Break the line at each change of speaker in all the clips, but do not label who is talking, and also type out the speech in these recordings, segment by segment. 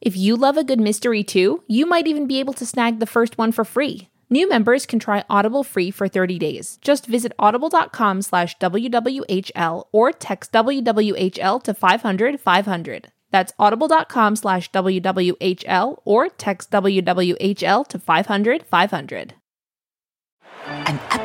If you love a good mystery too, you might even be able to snag the first one for free. New members can try Audible free for 30 days. Just visit audible.com slash WWHL or text WWHL to 500 500. That's audible.com slash WWHL or text WWHL to 500 500.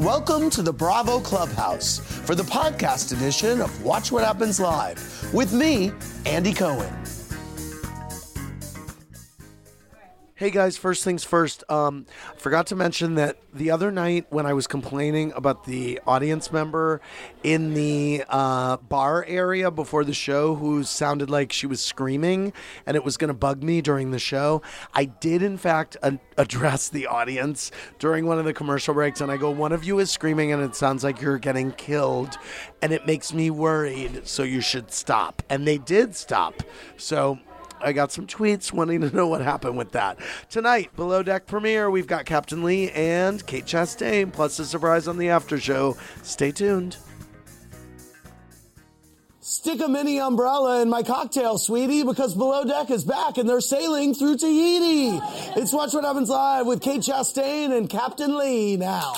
Welcome to the Bravo Clubhouse for the podcast edition of Watch What Happens Live with me, Andy Cohen. Hey guys, first things first. Um, forgot to mention that the other night when I was complaining about the audience member in the uh, bar area before the show who sounded like she was screaming and it was going to bug me during the show, I did in fact address the audience during one of the commercial breaks and I go, One of you is screaming and it sounds like you're getting killed and it makes me worried, so you should stop. And they did stop. So I got some tweets wanting to know what happened with that. Tonight, Below Deck premiere, we've got Captain Lee and Kate Chastain, plus a surprise on the after show. Stay tuned. Stick a mini umbrella in my cocktail, sweetie, because Below Deck is back and they're sailing through Tahiti. It's Watch What Happens Live with Kate Chastain and Captain Lee now.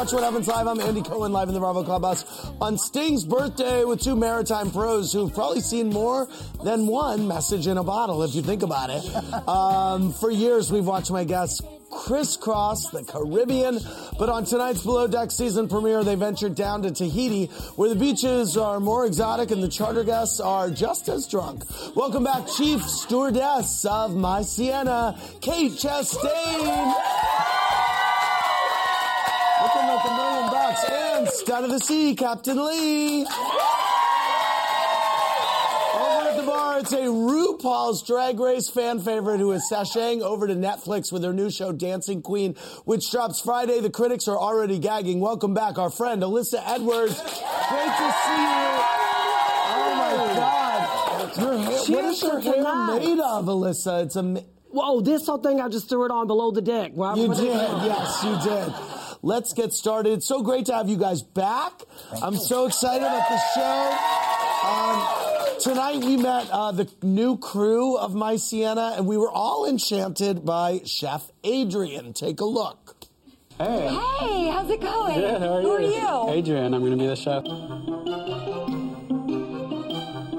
Watch What Happens Live. I'm Andy Cohen, live in the Bravo Clubhouse on Sting's birthday with two maritime pros who've probably seen more than one message in a bottle, if you think about it. Um, for years, we've watched my guests crisscross the Caribbean, but on tonight's Below Deck season premiere, they ventured down to Tahiti, where the beaches are more exotic and the charter guests are just as drunk. Welcome back, Chief Stewardess of My Seanna, Kate Chastain. Looking like a million bucks. And stud of the sea, Captain Lee. Over at the bar, it's a RuPaul's Drag Race fan favorite who is sashaying over to Netflix with their new show, Dancing Queen, which drops Friday. The critics are already gagging. Welcome back, our friend, Alyssa Edwards. Great to see you. Oh my God. Your hair, what is your hair made of, Alyssa? It's a.
Whoa, this whole thing I just threw it on below the deck. Well,
You did, yes, you did. Let's get started. It's so great to have you guys back. I'm so excited about the show. Um, tonight we met uh, the new crew of My Seanna, and we were all enchanted by Chef Adrian. Take a look.
Hey.
Hey, how's it going?
Good, how are
Who
you?
are you?
Adrian, I'm gonna be the chef.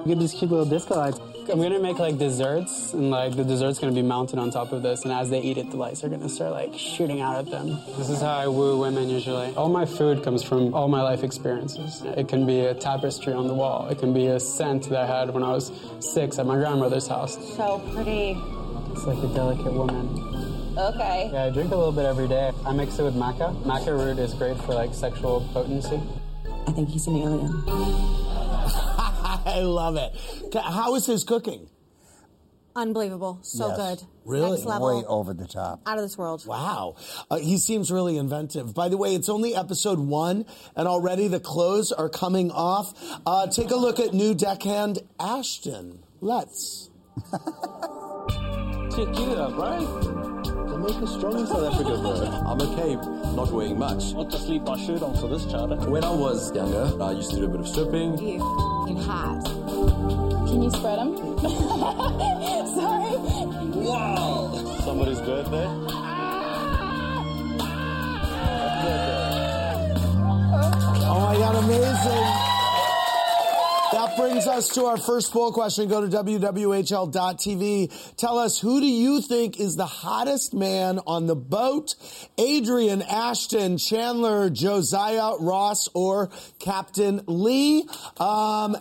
Look at these cute little disco lights. I'm gonna make like desserts, and like the dessert's gonna be mounted on top of this, and as they eat it, the lights are gonna start like shooting out at them. This is how I woo women usually. All my food comes from all my life experiences. It can be a tapestry on the wall. It can be a scent that I had when I was six at my grandmother's house.
So pretty.
It's like a delicate woman.
Okay.
Yeah, I drink a little bit every day. I mix it with maca. Maca root is great for like sexual potency.
I think he's an alien.
I love it. How is his cooking?
Unbelievable. So
Yes.
good.
Really?
Next level.
Way over the top.
Out of this world.
Wow. Uh, he seems really inventive. By the way, it's only episode one, and already the clothes are coming off. Uh, take a look at new deckhand Ashton. Let's.
Check it up, right? Jamaica strong in South Africa, bro. I'm okay, not weighing much. Not to sleep my shirt on for this charter. When I was younger, I used to do a bit of stripping.
You fucking hot. Can you spread them? Sorry.
Wow! Somebody's birthday.
That brings us to our first poll question. Go to WWHL.tv. Tell us who do you think is the hottest man on the boat? Adrian, Ashton, Chandler, Josiah, Ross, or Captain Lee? Um,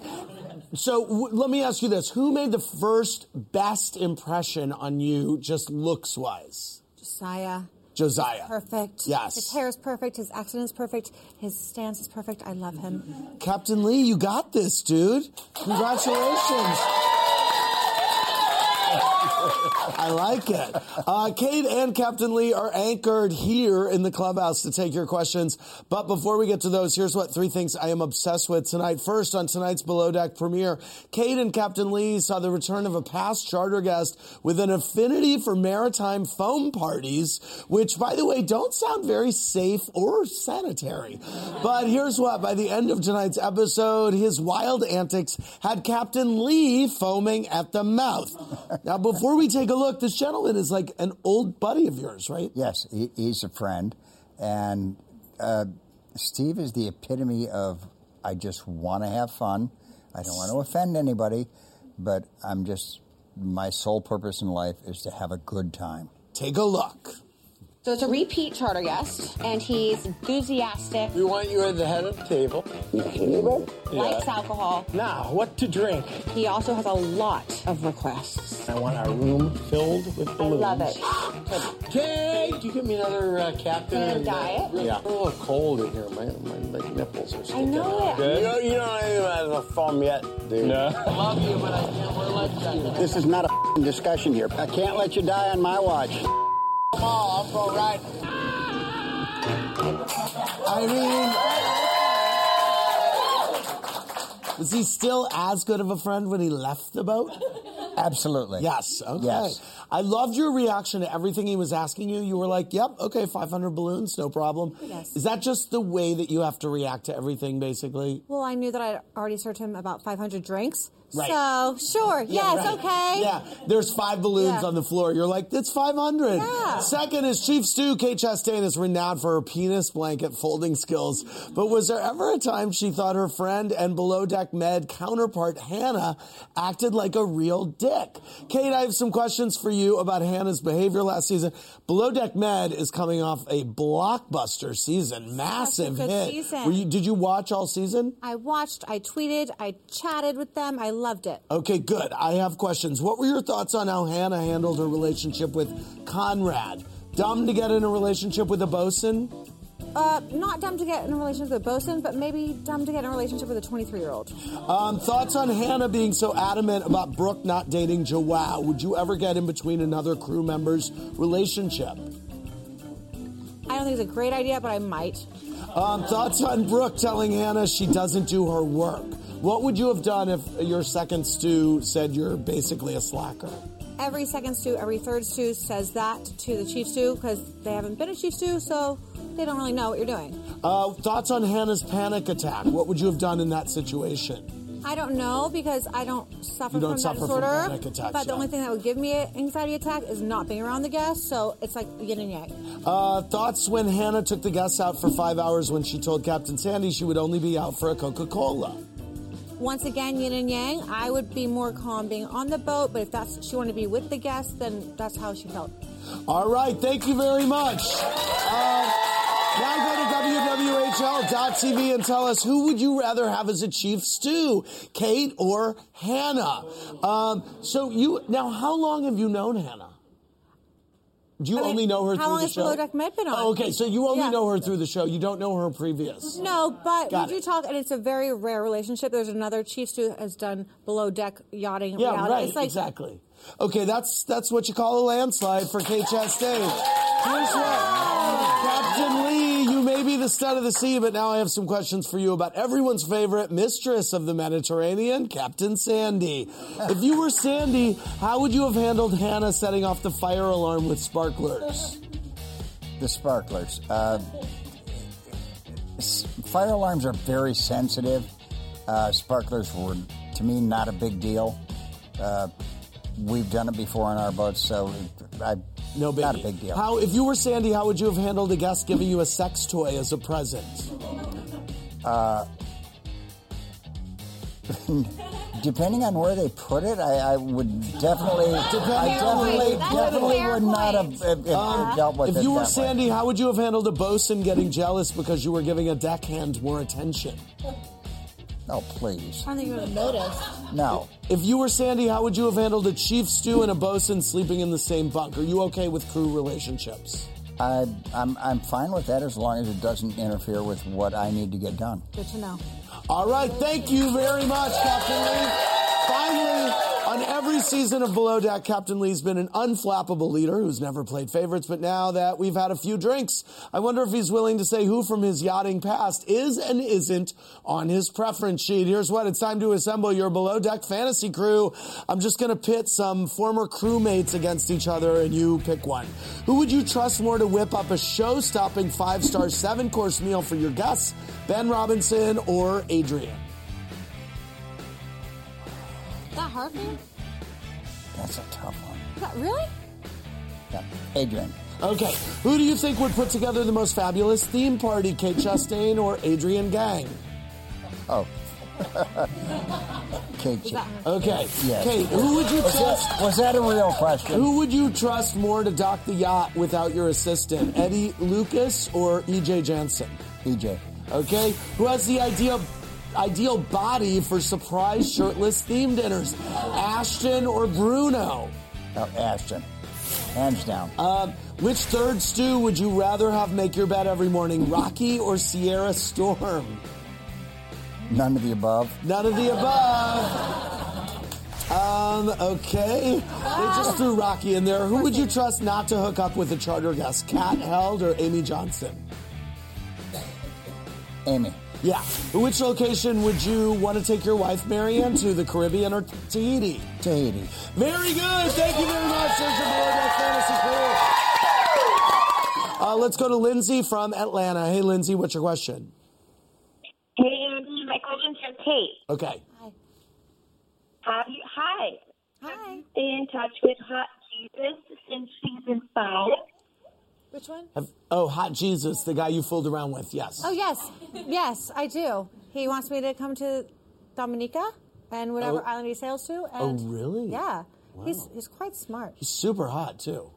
so w- let me ask you this. Who made the first best impression on you, just looks wise?
Josiah.
Josiah.
Perfect.
Yes.
His hair is perfect. His accent is perfect. His stance is perfect. I love him.
Captain Lee, you got this, dude. Congratulations. I like it. Uh, Kate and Captain Lee are anchored here in the clubhouse to take your questions. But before we get to those, here's what three things I am obsessed with tonight. First, on tonight's Below Deck premiere, Kate and Captain Lee saw the return of a past charter guest with an affinity for maritime foam parties, which, by the way, don't sound very safe or sanitary. But here's what, by the end of tonight's episode, his wild antics had Captain Lee foaming at the mouth. Now, before we take a look, this gentleman is like an old buddy of yours, right?
Yes, he, he's a friend. And uh, Steve is the epitome of I just want to have fun. I don't want to offend anybody, but I'm just, my sole purpose in life is to have a good time.
Take a look.
So it's a repeat charter guest, and he's enthusiastic,
We want you at the head of the table. Table?
Likes alcohol.
Now, what to drink?
He also has a lot of requests.
I want our room filled with balloons.
I love it.
Kate, can you give me another uh, captain?
And a diet?
Yeah. I'm a little cold in here. My, my like, nipples are sticking I
know
out.
it.
You don't, you don't even have the foam yet, dude. No. I love you, but I can't wear life jacket.
This is not a f***ing discussion here. I can't let you die on my watch.
Come on, I'll go right.
I mean, was he still as good of a friend when he left the boat?
Absolutely.
Yes. Okay.
Yes.
I loved your reaction to everything he was asking you. You were like, "Yep, okay, 500 balloons, no problem."
Yes.
Is that just the way that you have to react to everything, basically?
Well, I knew that I'd already served him about 500 drinks.
Right.
So, sure.
Yeah,
yes,
right.
okay.
Yeah, there's five balloons
Yeah.
on the floor. You're like, it's 500.
Yeah.
Second is Chief Stew. Kate Chastain is renowned for her penis blanket folding skills. But was there ever a time she thought her friend and below deck med counterpart Hannah acted like a real dick? Kate, I have some questions for you about Hannah's behavior last season. Below deck med is coming off a blockbuster season, massive hit.
season.
Were you, did you watch all season?
I watched, I tweeted, I chatted with them. I loved it.
Okay, good. I have questions. What were your thoughts on how Hannah handled her relationship with Conrad? Dumb to get in a relationship with a bosun?
Uh, not dumb to get in a relationship with a bosun, but maybe dumb to get in a relationship with a 23 year old.
Um, thoughts on Hannah being so adamant about Brooke not dating Joao? Would you ever get in between another crew member's relationship?
I don't think it's a great idea, but I might.
Um, thoughts on Brooke telling Hannah she doesn't do her work? What would you have done if your second stew said you're basically a slacker?
Every second stew, every third stew says that to the chief stew because they haven't been a chief stew, so they don't really know what you're doing.
Uh, thoughts on Hannah's panic attack? What would you have done in that situation?
I don't know because I don't suffer
You don't
from
suffer
that
from
disorder.
panic attacks,
but the
yeah.
only thing that would give me an anxiety attack is not being around the guests. So it's like yin and yang.
Uh, thoughts when Hannah took the guests out for five hours when she told Captain Sandy she would only be out for a Coca Cola?
Once again, yin and yang. I would be more calm being on the boat, but if that's she wanted to be with the guests, then that's how she felt.
All right, thank you very much. Uh, now go to WWHL.tv and tell us who would you rather have as a chief stew, Kate or Hannah? Um, so you now, how long have you known Hannah? Do you
I mean,
only know her
how
through
long
the
has
show?
Below Deck Med been on?
Oh, okay, so you only
Yeah.
know her through the show. You don't know her previous.
No, but
Got
we do talk, and it's a very rare relationship. There's another chief who has done below deck yachting.
Yeah,
reality.
right.
Like,
exactly. Okay, that's that's what you call a landslide for Kate Chastain. Here's what, the stud of the sea, but now I have some questions for you about everyone's favorite mistress of the Mediterranean, Captain Sandy. If you were Sandy, how would you have handled Hannah setting off the fire alarm with sparklers?
The sparklers. Uh, fire alarms are very sensitive. Uh, sparklers were, to me, not a big deal. Uh, we've done it before on our boats, so I,
No big
not a big deal.
How, if you were Sandy, how would you have handled a guest giving you a sex toy as a present?
Uh, Depending on where they put it, I, I would definitely, I definitely, definitely would not have if, if,
Um,
dealt with
if
it
you were
that way.
Sandy, how would you have handled a bosun getting jealous because you were giving a deckhand more attention?
Oh, please.
I don't think you would have noticed.
No.
If you were Sandy, how would you have handled a chief stew and a bosun sleeping in the same bunk? Are you okay with crew relationships?
I, I'm, I'm fine with that as long as it doesn't interfere with what I need to get done.
Good to know.
All right, thank you very much, Captain Lee. Finally, on every season of Below Deck, Captain Lee's been an unflappable leader who's never played favorites, but now that we've had a few drinks, I wonder if he's willing to say who from his yachting past is and isn't on his preference sheet. Here's what it's time to assemble your Below Deck fantasy crew. I'm just going to pit some former crewmates against each other, and you pick one. Who would you trust more to whip up a show stopping five star, seven course meal for your guests? Ben Robinson or Adrian?
Hard?
That's a tough one.
Is that really?
Yeah. Adrian.
Okay, who do you think would put together the most fabulous theme party, Kate Chastain or Adrienne Gang?
Oh. Kate.
Okay,
Yes.
Kate, who would you
Was
trust?
that, was that a real question?
Who would you trust more to dock the yacht without your assistant, Eddie Lucas or EJ Jansen?
EJ.
Okay, who has the ideal ideal body for surprise shirtless theme dinners, Ashton or Bruno?
Oh, Ashton. Hands down.
Um, which third stew would you rather have make your bed every morning, Rocky or Sierra Storm?
None of the above.
None of the above. Um, okay. They just threw Rocky in there. Who would you trust not to hook up with a charter guest? Kat Held or Amy Johnson?
Amy.
Yeah. Which location would you want to take your wife, Marianne, to? The Caribbean or Tahiti?
Tahiti.
Very good. Thank you very much. There's your Below Deck Fantasy Crew. Uh, let's go to Lindsay from Atlanta. Hey, Lindsay, what's your question?
Hey, Andy. My question's for Kate.
Okay. Hi.
Have you? Hi. Hi. You stay in touch with Hot Jesus since season five.
Which one?
Have, oh, Hot Jesus, the guy you fooled around with. Yes.
Oh yes, yes, I do. He wants me to come to Dominica and whatever
Oh.
island he sails to.
Oh,
And
really?
Yeah, Wow. he's he's quite smart.
He's super hot too.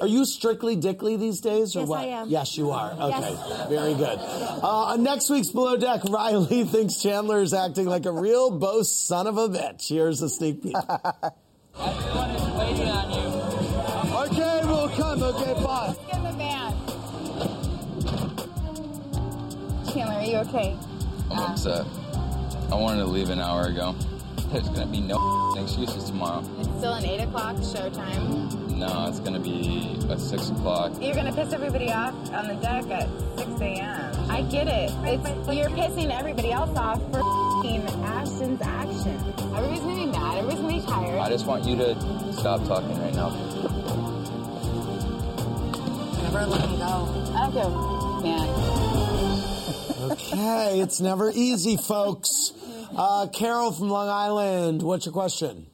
Are you strictly dickly these days, or
Yes,
what?
I am.
Yes, you are. Okay,
Yes.
very good. Uh, on next week's Below Deck, Riley thinks Chandler is acting like a real boss son of a bitch. Here's a sneak peek.
you okay?
I'm upset. I wanted to leave an hour ago. There's gonna be no excuses tomorrow.
It's still an 8 o'clock showtime.
No, it's gonna be at 6 o'clock.
You're gonna piss everybody off on the deck at 6 a.m. I get it. It's, you're pissing everybody else off for f***ing Ashton's action. Everybody's gonna be mad. Everybody's gonna be tired.
I just want you to stop talking right now.
Never let me go. I don't give a man.
Okay, it's never easy, folks. Uh, Carol from Long Island, what's your question?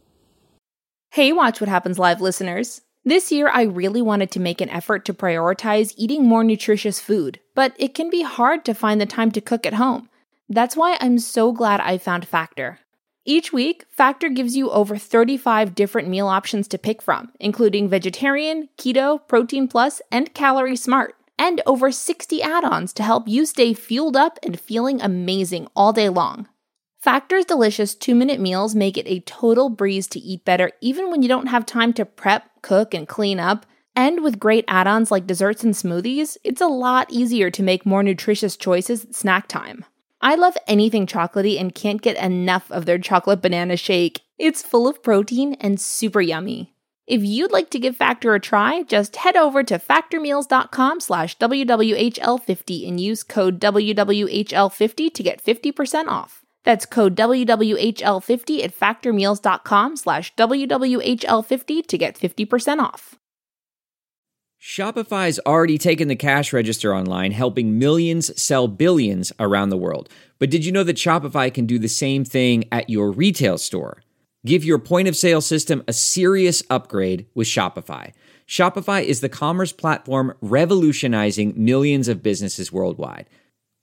Hey, Watch What Happens Live listeners. This year, I really wanted to make an effort to prioritize eating more nutritious food, but it can be hard to find the time to cook at home. That's why I'm so glad I found Factor. Each week, Factor gives you over 35 different meal options to pick from, including vegetarian, keto, protein plus, and calorie smart, and over 60 add ons to help you stay fueled up and feeling amazing all day long. Factor's delicious two minute meals make it a total breeze to eat better even when you don't have time to prep, cook, and clean up. And with great add ons like desserts and smoothies, it's a lot easier to make more nutritious choices at snack time. I love anything chocolatey and can't get enough of their chocolate banana shake. It's full of protein and super yummy. If you'd like to give Factor a try, just head over to factormeals.com slash WWHL50 and use code WWHL50 to get 50% off. That's code WWHL50 at factormeals.com slash WWHL50 to get 50% off.
Shopify's already taken the cash register online, helping millions sell billions around the world. But did you know that Shopify can do the same thing at your retail store? Give your point of sale system a serious upgrade with Shopify. Shopify is the commerce platform revolutionizing millions of businesses worldwide.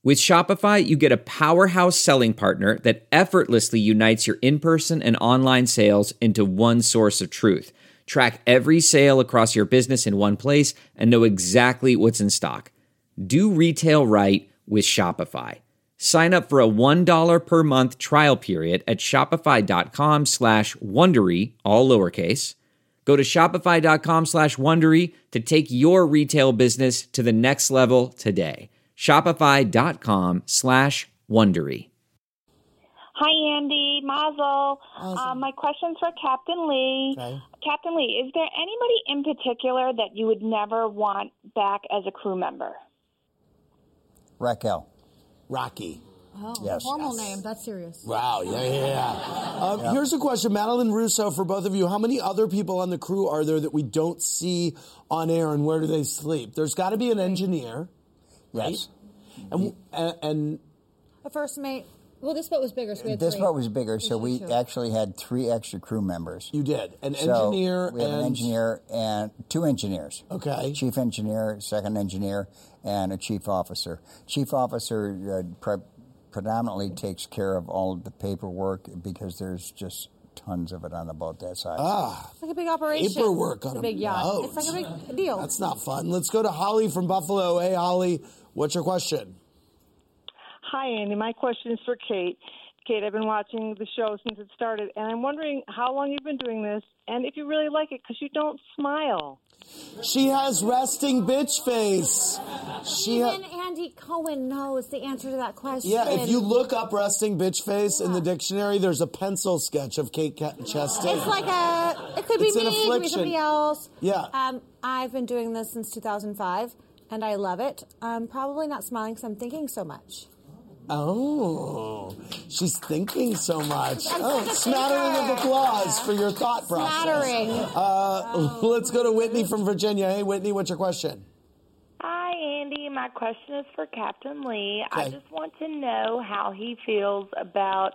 With Shopify, you get a powerhouse selling partner that effortlessly unites your in person and online sales into one source of truth. Track every sale across your business in one place and know exactly what's in stock. Do retail right with Shopify. Sign up for a $1 per month trial period at shopify.com slash Wondery, all lowercase. Go to shopify.com slash Wondery to take your retail business to the next level today. Shopify.com slash Wondery.
Hi, Andy. Mazel. Um, my question's for Captain Lee.
Okay.
Captain Lee, is there anybody in particular that you would never want back as a crew member?
Raquel.
Rocky.
Oh,
Yes.
formal name. That's serious.
Wow, yeah, yeah, yeah. Um,
Yeah.
Here's a question, Madeline Russo, for both of you. How many other people on the crew are there that we don't see on air, and where do they sleep? There's got to be an engineer, right?
Yes.
And, and, and
A first mate. Well, this boat was bigger, so we had
This
three.
boat was bigger, so we
Two.
actually had three extra crew members.
you did an
So
engineer
we have
and
an engineer and two engineers.
Okay.
Chief engineer, second engineer, and a chief officer. Chief officer uh, pre- predominantly takes care of all of the paperwork because there's just tons of it on a boat that size.
ah,
It's like a big operation.
paperwork on
it's a
a
big yacht.
boat.
It's like a big deal.
That's not fun. Let's go to Holly from Buffalo. Hey, Holly, what's your question?
Hi, Andy. My question is for Kate. Kate, I've been watching the show since it started, and I'm wondering how long you've been doing this, and if you really like it, because you don't smile.
She has resting bitch face. She ha-
Even Andy Cohen knows the answer to that question.
Yeah, if you look up resting bitch face in the dictionary, there's a pencil sketch of Kate Ca- Chastain.
It's like a. It could be
It's an
me, it could be
affliction.
somebody else.
Yeah.
Um, I've been doing this since 2005, and I love it. I'm probably not smiling because I'm thinking so much.
Oh, she's thinking so much. Oh, smattering of applause for your thought process.
Smattering.
Uh, let's go to Whitney from Virginia. Hey, Whitney, what's your question?
Hi, Andy. My question is for Captain Lee. I just want to know how he feels about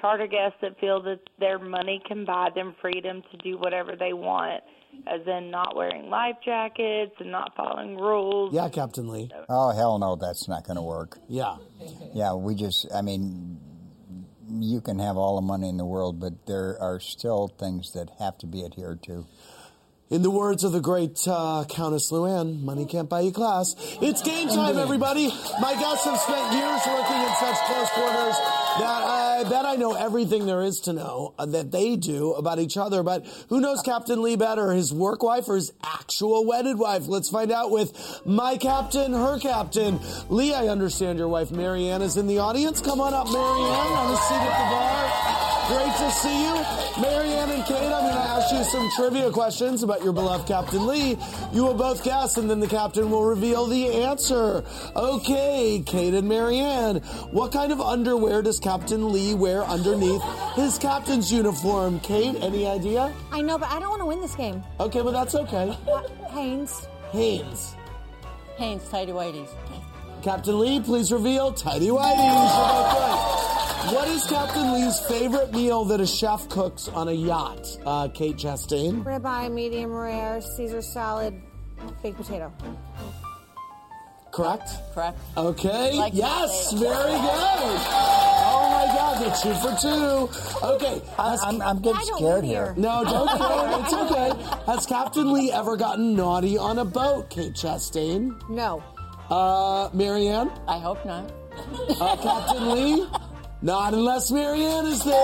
charter guests that feel that their money can buy them freedom to do whatever they want, as in not wearing life jackets and not following rules.
Yeah, Captain Lee.
Oh, hell no, that's not going to work.
Yeah.
Yeah, we just, I mean, you can have all the money in the world, but there are still things that have to be adhered to.
In the words of the great uh, Countess Luann, money can't buy you class. It's game time, everybody. My guests have spent years working in such close quarters that I bet I know everything there is to know uh, that they do about each other. But who knows Captain Lee better, his work wife or his actual wedded wife? Let's find out with my captain, her captain. Lee, I understand your wife Marianne is in the audience. Come on up, Marianne. Have a seat at the bar. Great to see you. Marianne and Kate, I'm going to ask you some trivia questions about your beloved Captain Lee. You will both guess, and then the captain will reveal the answer. Okay, Kate and Marianne, what kind of underwear does Captain Lee wear underneath his captain's uniform? Kate, any idea?
I know, but I don't want to win this game.
Okay, but that's okay.
Uh,
Hanes.
Hanes. Hanes, tidy whities.
Captain Lee, please reveal Tidy Whities. You're both right. What is Captain Lee's favorite meal that a chef cooks on a yacht? Uh, Kate Chastain.
Ribeye, medium rare, Caesar salad, baked potato.
Correct?
Correct.
Okay.
Like
yes, very good. Oh my God, you're two for two. Okay.
I, I'm, I'm getting scared here.
here.
No, don't care. It's okay. Has Captain Lee ever gotten naughty on a boat, Kate Chastain?
No.
Uh, Marianne?
I hope not.
Uh, Captain Lee? Not unless Marianne is there.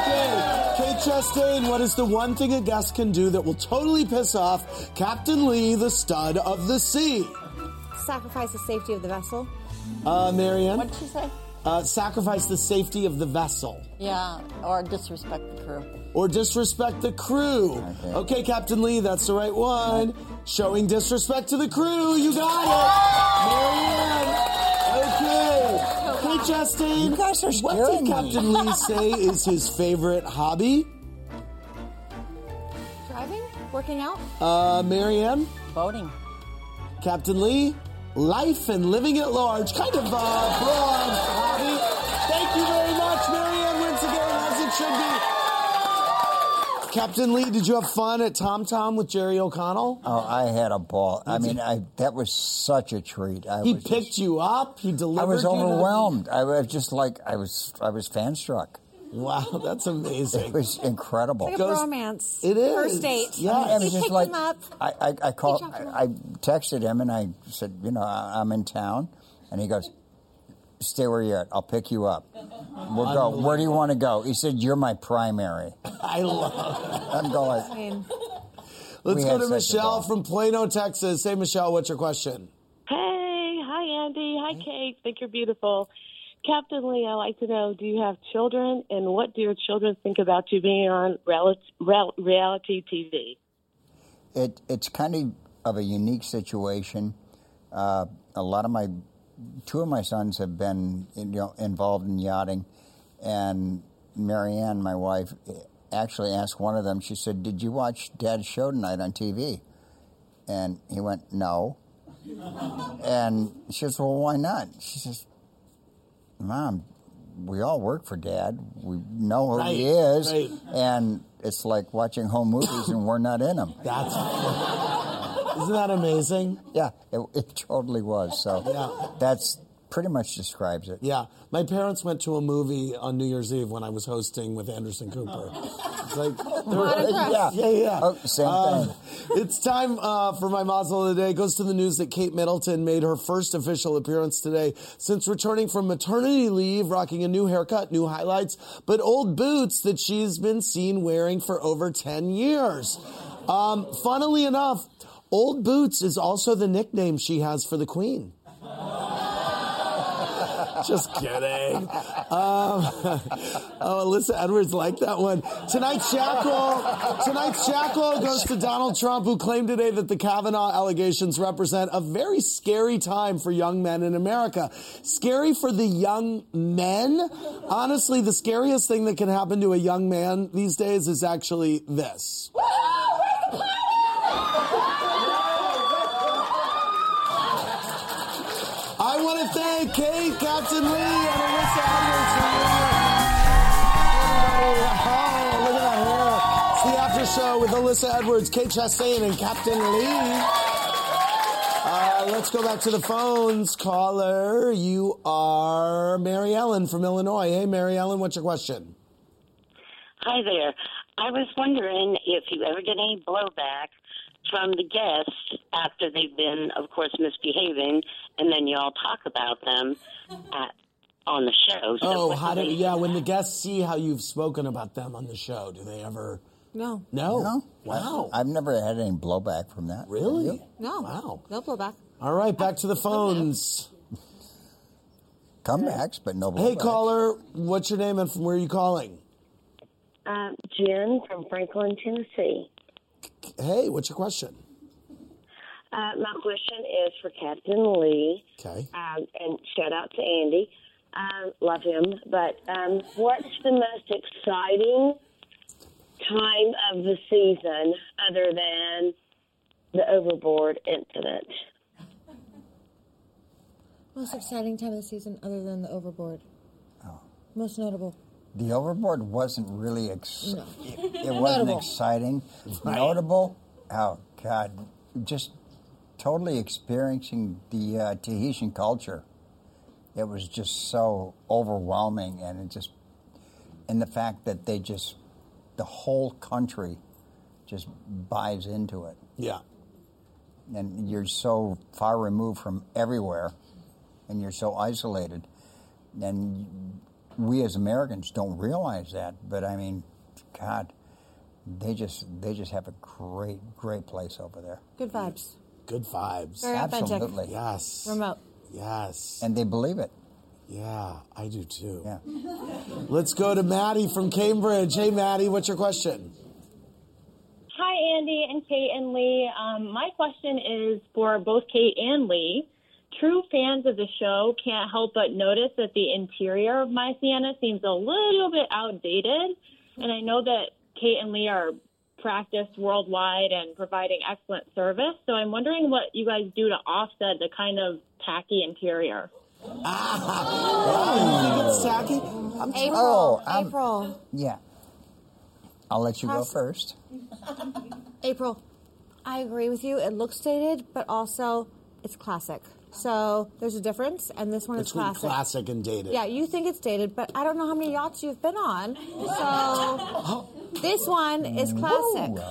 Okay, Kate Chastain, what is the one thing a guest can do that will totally piss off Captain Lee, the stud of the sea?
Sacrifice the safety of the vessel.
Uh, Marianne?
What did she say?
Uh, sacrifice the safety of the vessel.
Yeah, or disrespect the crew.
Or disrespect the crew. Okay. Captain Lee, that's the right one. Showing disrespect to the crew, you got it. Marianne. Okay. Kate Chastain.
You guys are
What did
me.
Captain Lee say is his favorite hobby?
Driving? Working out?
Uh, Marianne?
Boating.
Captain Lee? Life and living at large. Kind of uh, broad hobby. Thank you very much. Marianne wins again, as it should be. Captain Lee, did you have fun at Tom Tom with Jerry O'Connell?
Oh, I had a ball. I mean, I that was such a treat. I
He
was
picked
just-
you up. He delivered.
I was
you to-
overwhelmed. I was just like I was. I was fan struck.
Wow, that's amazing.
It was incredible.
Like a romance.
It is.
First date.
Yeah, it
He
just
picked
like
him up.
I, I, I called. I, I texted him and I said, you know, I, I'm in town, and he goes, "Stay where you're at. I'll pick you up. We'll go. Where do you want to go?" He said, "You're my primary."
I love.
I'm going.
Let's
We
go
had
to
such a
Michelle
ball.
from Plano, Texas. Hey, Michelle, what's your question?
Hey, hi Andy, hi Kate. Think you're beautiful. Captain Lee, I'd like to know: Do you have children, and what do your children think about you being on reality, real- reality TV?
It it's kind of of a unique situation. Uh, a lot of my two of my sons have been you know involved in yachting, and Marianne, my wife, actually asked one of them. She said, "Did you watch Dad's show tonight on TV?" And he went, "No." And she says, "Well, why not?" She says, "Mom, we all work for Dad. We know who he is,
right.
and it's like watching home movies, and we're not in them."
That's isn't that amazing?
Yeah, it, it totally was. So
Yeah.
that's pretty much describes it.
Yeah, my parents went to a movie on New Year's Eve when I was hosting with Anderson Cooper. It's like, yeah, yeah, yeah.
Oh, same
Uh,
thing.
It's time uh, for my Mazel of the day. It goes to the news that Kate Middleton made her first official appearance today since returning from maternity leave, rocking a new haircut, new highlights, but old boots that she's been seen wearing for over 10 years. Um, funnily enough, Old Boots is also the nickname she has for the Queen. Just kidding. Um, oh, Alyssa Edwards liked that one. Tonight's shackle. Tonight's shackle goes to Donald Trump, who claimed today that the Kavanaugh allegations represent a very scary time for young men in America. Scary for the young men. Honestly, the scariest thing that can happen to a young man these days is actually this. I want to thank Kate, Captain Lee, and Alyssa Edwards. Oh, look at that hair. It's the after show with Alyssa Edwards, Kate Chastain, and Captain Lee. Uh, let's go back to the phones. Caller, you are Mary Ellen from Illinois. Hey, Mary Ellen, what's your question?
Hi there. I was wondering if you ever get any blowback from the guests after they've been, of course, misbehaving, and then you all talk about them at, on the show. So
Oh, how do
they-
yeah? When the guests see how you've spoken about them on the show, do they ever?
No.
No. No. Wow.
I've never had any blowback from that.
Really?
No.
Wow.
No blowback.
All right, back to the phones.
Comebacks, but no blowback.
Hey, caller, what's your name and from where are you calling?
Um, Jen from Franklin, Tennessee.
Hey, what's your question?
Uh, my question is for Captain Lee.
Okay.
Um, and shout out to Andy. Um, love him. But um, what's the most exciting time of the season other than the overboard incident?
Most exciting time of the season other than the overboard. Oh. Most notable.
The overboard wasn't really ex- it, it wasn't
Notable.
exciting. Notable. Oh God, just totally experiencing the uh, Tahitian culture. It was just so overwhelming, and it just and the fact that they just the whole country just buys into it.
Yeah.
And you're so far removed from everywhere, and you're so isolated, and we as Americans don't realize that. But I mean, God, they just they just have a great great place over there.
Good vibes.
Good vibes.
Very authentic.
Absolutely.
Yes.
Remote.
Yes.
And they believe it.
Yeah, I do too.
Yeah.
Let's go to Maddie from Cambridge. Hey, Maddie, what's your question?
Hi, Andy and Kate and Lee. Um, my question is for both Kate and Lee. True fans of the show can't help but notice that the interior of My Seanna seems a little bit outdated. And I know that Kate and Lee are practiced worldwide and providing excellent service. So I'm wondering what you guys do to offset the kind of tacky interior.
Oh, you think tacky? I'm
April.
Oh, I'm-
April.
Yeah. I'll let you go first.
April, I agree with you. It looks dated, but also it's classic. So there's a difference, and this one is
Between
classic.
classic and dated.
Yeah, you think it's dated, but I don't know how many yachts you've been on. So this one is classic.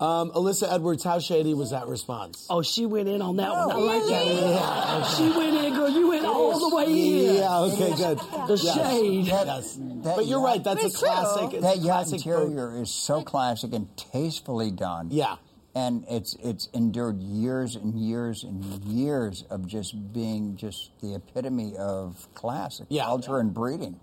Um, Alyssa Edwards, how shady was that response?
Oh, she went in on that one. I
Oh,
like that.
yeah.
one. She went in, girl. You went all the way in.
Yeah, okay, good.
The
Yes.
shade.
Yes.
That
But you're
yacht-
right, that's a classic. It's
that
a
yacht
classic boat.
interior is so classic and tastefully done.
Yeah.
And it's it's endured years and years and years of just being just the epitome of classic culture and breeding.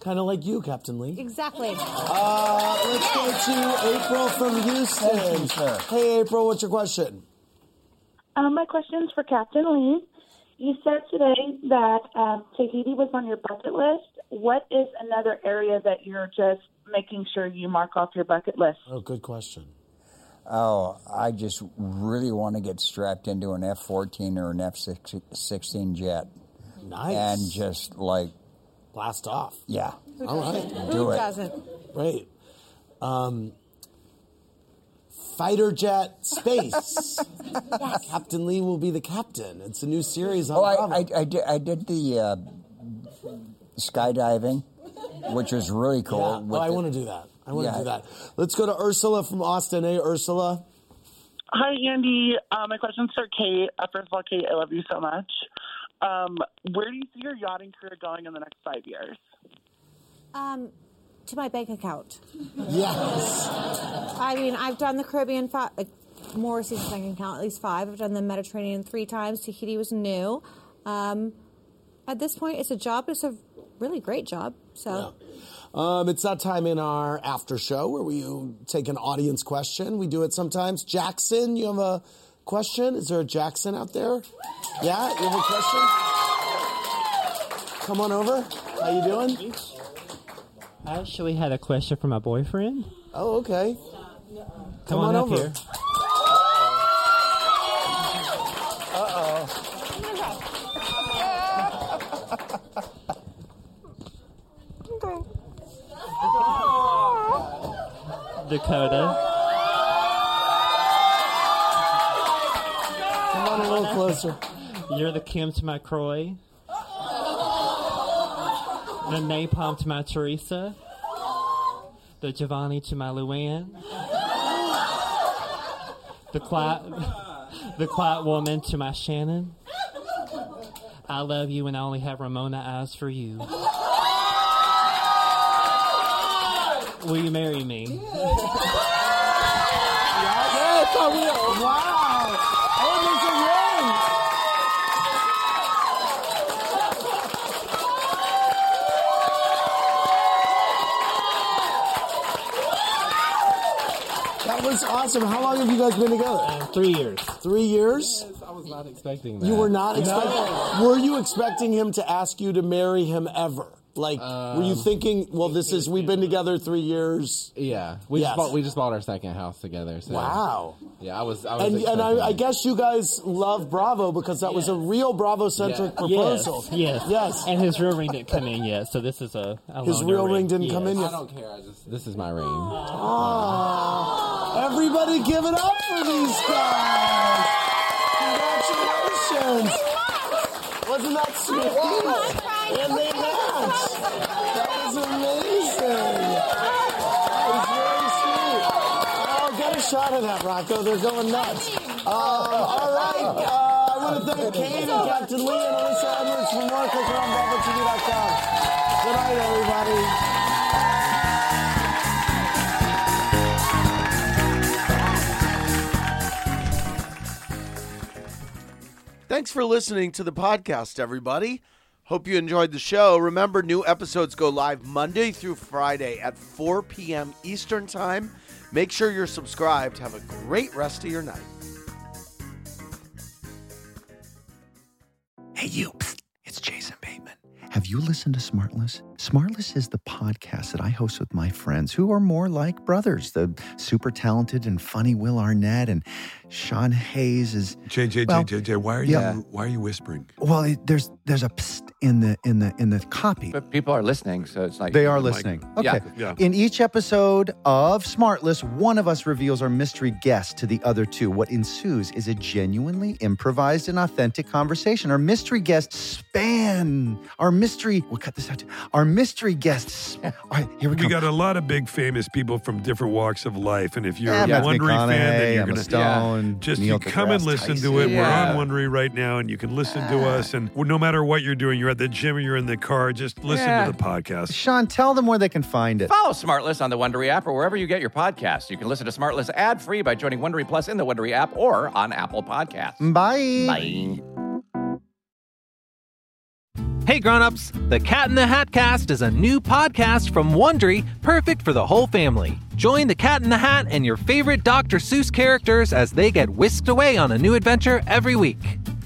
Kind of like you, Captain Lee.
Exactly.
Uh, let's go to April from Houston.
Thank you, sir.
Hey, April, what's your question?
Um, my question's for Captain Lee. You said today that um, Tahiti was on your bucket list. What is another area that you're just making sure you mark off your bucket list?
Oh, good question.
Oh, I just really want to get strapped into an F fourteen or an F sixteen jet.
Nice.
And just like
blast off.
Yeah.
All right.
Do it.
Great. Um, fighter jet space. Captain Lee will be the captain. It's a new series on
Oh, I, I, I, did, I did the uh, skydiving, which was really cool.
Yeah.
with
Oh, I
the-
want to do that. I want to
Yeah.
do that. Let's go to Ursula from Austin. Hey, Ursula.
Hi, Andy. Uh, my question's for Kate. Uh, first of all, Kate, I love you so much. Um, where do you see your yachting career going in the next five years?
Um, to my bank account.
Yes.
I mean, I've done the Caribbean five, like more seasons than I can count, at least five. I've done the Mediterranean three times. Tahiti was new. Um, at this point, it's a job. It's a really great job. So.
Um, it's that time in our after show where we take an audience question. We do it sometimes. Jackson, you have a question? Is there a Jackson out there? Yeah, you have a question? Come on over. How you doing?
I actually had a question for my boyfriend.
Oh, okay.
Come,
on
on, up
over.
here. Dakota.
Come on a little closer.
You're the Kim to my Kroy. The Napalm to my Teresa. The Giovanni to my Luann. The quiet, the quiet woman to my Shannon. I love you and I only have Ramona eyes for you. Will you marry me?
Yes, I will. Wow. Oh, ring. That was awesome. How long have you guys been together?
Uh, three years.
Three years?
I was not expecting that.
You were not expecting. No. Were you expecting him to ask you to marry him ever? Like, were you
Um,
thinking, well, this is we've been together three years?
Yeah, we
Yes.
just bought we just bought our second house together. So.
Wow.
Yeah, I was. I was
And, and
expecting
I, I
it.
guess you guys love Bravo because that was a real Bravo centric
Yeah.
proposal.
Yes, yes,
Yes.
And his real ring didn't come in yet, so this is a, a
His
longer
real ring didn't come in yet.
I
yet.
don't care. I just this is my ring.
Aw. Everybody give it up for these guys. Congratulations. Wasn't that sweet? And they matched. That was amazing. That very sweet. Oh, get a shot of that, Rocco. They're going nuts. Um, all right. Uh, I want to thank Kate and Captain Lee and Alyssa Edwards for more. Click on BravoTV.com. Good night, everybody.
Thanks for listening to the podcast, everybody. Hope you enjoyed the show. Remember, new episodes go live Monday through Friday at 4 p.m. Eastern Time. Make sure you're subscribed. Have a great rest of your night.
Hey, you. Psst. It's Jason Bateman. Have you listened to Smartless? Smartless is the podcast that I host with my friends who are more like brothers. The super talented and funny Will Arnett and
Sean Hayes is
JJ,
well,
JJ, why are
yeah.
you why are you whispering?
Well, it, there's there's a psst in the in the in the copy.
But people are listening, so it's like
They are listening. Okay.
Yeah.
In each episode of Smartless, one of us reveals our mystery guest to the other two. What ensues is a genuinely improvised and authentic conversation. Our mystery guests span our mystery. We'll cut this out. Too. Our mystery guests. All right, here we go.
We got a lot of big famous people from different walks of life, and if you're
Yeah,
a
Matthew
Wondery fan, then you're
Emma
gonna
Stone,
just
Neil
you come and
deGrasse
listen to it.
Yeah.
We're on Wondery right now, and you can listen to us. And no matter what you're doing, you're at the gym or you're in the car, just listen
Yeah.
to the podcast.
Sean, tell them where they can find it.
Follow Smartless on the Wondery app or wherever you get your podcasts. You can listen to Smartless ad free by joining Wondery Plus in the Wondery app or on Apple Podcasts.
Bye.
Bye.
Hey grown-ups, the Cat in the Hat Cast is a new podcast from Wondery, perfect for the whole family. Join the Cat in the Hat and your favorite Dr. Seuss characters as they get whisked away on a new adventure every week.